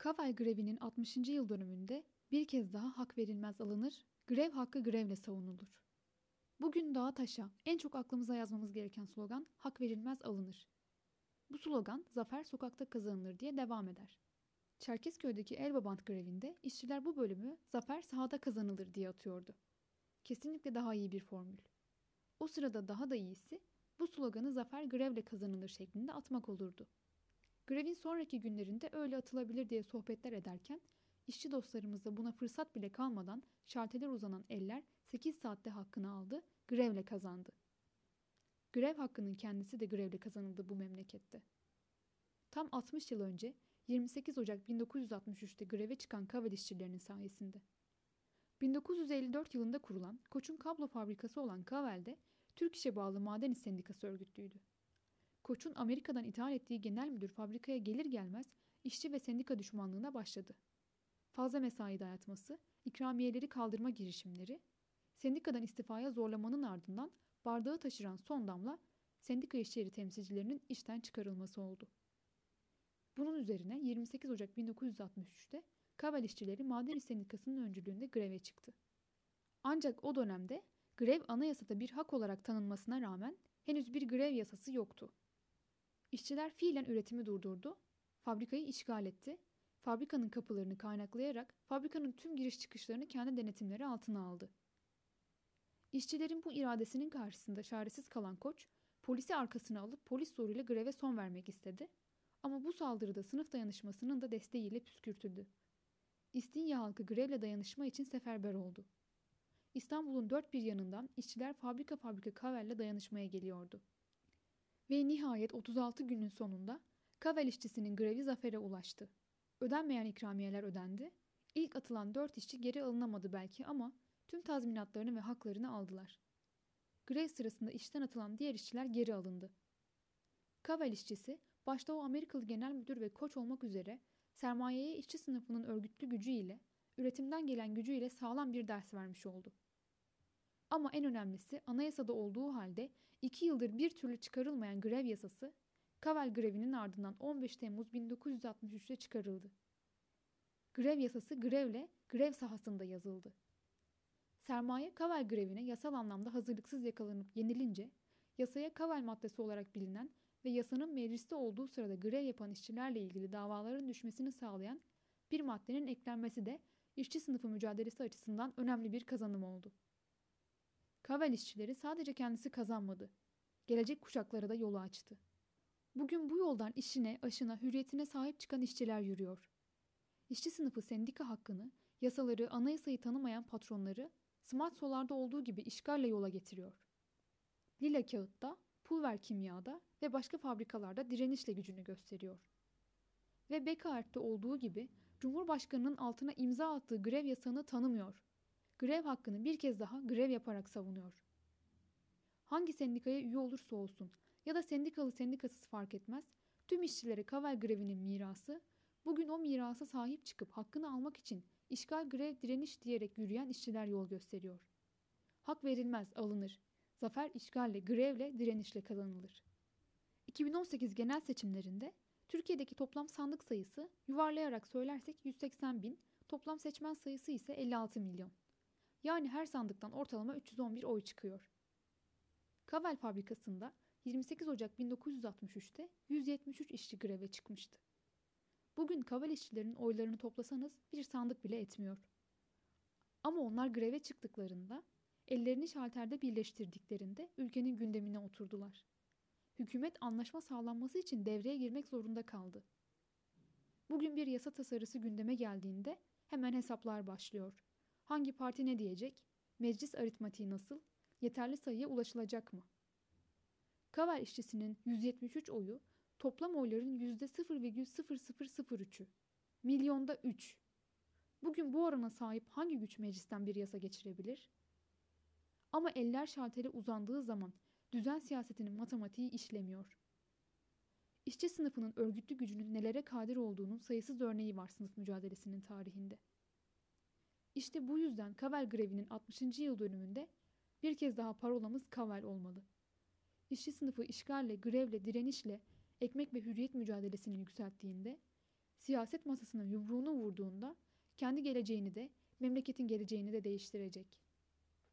Kavel grevinin 60. yıl dönümünde bir kez daha hak verilmez alınır, grev hakkı grevle savunulur. Bugün dağa taşa en çok aklımıza yazmamız gereken slogan hak verilmez alınır. Bu slogan zafer sokakta kazanılır diye devam eder. Çerkezköy'deki Elbabant grevinde işçiler bu bölümü zafer sahada kazanılır diye atıyordu. Kesinlikle daha iyi bir formül. O sırada daha da iyisi bu sloganı zafer grevle kazanılır şeklinde atmak olurdu. Grevin sonraki günlerinde öyle atılabilir diye sohbetler ederken işçi dostlarımız buna fırsat bile kalmadan şarteler uzanan eller 8 saatte hakkını aldı, grevle kazandı. Grev hakkının kendisi de grevle kazanıldı bu memlekette. Tam 60 yıl önce 28 Ocak 1963'te greve çıkan Kavel işçilerinin sayesinde. 1954 yılında kurulan Koç'un kablo fabrikası olan Kavel'de Türk İş'e bağlı Maden İş Sendikası örgütlüydü. Koç'un Amerika'dan ithal ettiği genel müdür fabrikaya gelir gelmez işçi ve sendika düşmanlığına başladı. Fazla mesai dayatması, ikramiyeleri kaldırma girişimleri, sendikadan istifaya zorlamanın ardından bardağı taşıran son damla sendika işçileri temsilcilerinin işten çıkarılması oldu. Bunun üzerine 28 Ocak 1963'te Kavel işçileri Maden İş Sendikası'nın öncülüğünde greve çıktı. Ancak o dönemde grev anayasada bir hak olarak tanınmasına rağmen henüz bir grev yasası yoktu. İşçiler fiilen üretimi durdurdu, fabrikayı işgal etti, fabrikanın kapılarını kaynaklayarak fabrikanın tüm giriş çıkışlarını kendi denetimleri altına aldı. İşçilerin bu iradesinin karşısında çaresiz kalan koç, polisi arkasına alıp polis zoruyla greve son vermek istedi. Ama bu saldırıda sınıf dayanışmasının da desteğiyle püskürtüldü. İstinye halkı grevle dayanışma için seferber oldu. İstanbul'un dört bir yanından işçiler fabrika fabrika Kavel'le dayanışmaya geliyordu. Ve nihayet 36 günün sonunda Kavel işçisinin grevi zafere ulaştı. Ödenmeyen ikramiyeler ödendi. İlk atılan dört işçi geri alınamadı belki ama tüm tazminatlarını ve haklarını aldılar. Grev sırasında işten atılan diğer işçiler geri alındı. Kavel işçisi başta o Amerikalı genel müdür ve koç olmak üzere sermayeye işçi sınıfının örgütlü gücüyle, üretimden gelen gücüyle sağlam bir ders vermiş oldu. Ama en önemlisi anayasada olduğu halde iki yıldır bir türlü çıkarılmayan grev yasası, Kavel grevinin ardından 15 Temmuz 1963'te çıkarıldı. Grev yasası grevle grev sahasında yazıldı. Sermaye Kavel grevine yasal anlamda hazırlıksız yakalanıp yenilince, yasaya Kavel maddesi olarak bilinen ve yasanın mecliste olduğu sırada grev yapan işçilerle ilgili davaların düşmesini sağlayan bir maddenin eklenmesi de işçi sınıfı mücadelesi açısından önemli bir kazanım oldu. Kavel işçileri sadece kendisi kazanmadı. Gelecek kuşaklara da yolu açtı. Bugün bu yoldan işine, aşına, hürriyetine sahip çıkan işçiler yürüyor. İşçi sınıfı sendika hakkını, yasaları, anayasayı tanımayan patronları smart solarda olduğu gibi işgalle yola getiriyor. Lila kağıtta, pulver kimyada ve başka fabrikalarda direnişle gücünü gösteriyor. Ve Bekaert'te olduğu gibi Cumhurbaşkanı'nın altına imza attığı grev yasağını tanımıyor. Grev hakkını bir kez daha grev yaparak savunuyor. Hangi sendikaya üye olursa olsun ya da sendikalı sendikasız fark etmez, tüm işçilere Kavel grevinin mirası, bugün o mirasa sahip çıkıp hakkını almak için işgal grev direniş diyerek yürüyen işçiler yol gösteriyor. Hak verilmez, alınır. Zafer işgalle, grevle, direnişle kazanılır. 2018 genel seçimlerinde Türkiye'deki toplam sandık sayısı yuvarlayarak söylersek 180 bin, toplam seçmen sayısı ise 56 milyon. Yani her sandıktan ortalama 311 oy çıkıyor. Kavel fabrikasında 28 Ocak 1963'te 173 işçi greve çıkmıştı. Bugün Kavel işçilerinin oylarını toplasanız bir sandık bile etmiyor. Ama onlar greve çıktıklarında, ellerini şalterde birleştirdiklerinde ülkenin gündemine oturdular. Hükümet anlaşma sağlanması için devreye girmek zorunda kaldı. Bugün bir yasa tasarısı gündeme geldiğinde hemen hesaplar başlıyor. Hangi parti ne diyecek? Meclis aritmatiği nasıl? Yeterli sayıya ulaşılacak mı? Kavel işçisinin 173 oyu toplam oyların %0,0003'ü. Milyonda 3. Bugün bu orana sahip hangi güç meclisten bir yasa geçirebilir? Ama eller şalteri uzandığı zaman düzen siyasetinin matematiği işlemiyor. İşçi sınıfının örgütlü gücünün nelere kadir olduğunun sayısız örneği var sınıf mücadelesinin tarihinde. İşte bu yüzden Kavel grevinin 60. yıl dönümünde bir kez daha parolamız Kavel olmalı. İşçi sınıfı işgalle, grevle, direnişle ekmek ve hürriyet mücadelesini yükselttiğinde, siyaset masasına yumruğunu vurduğunda kendi geleceğini de memleketin geleceğini de değiştirecek.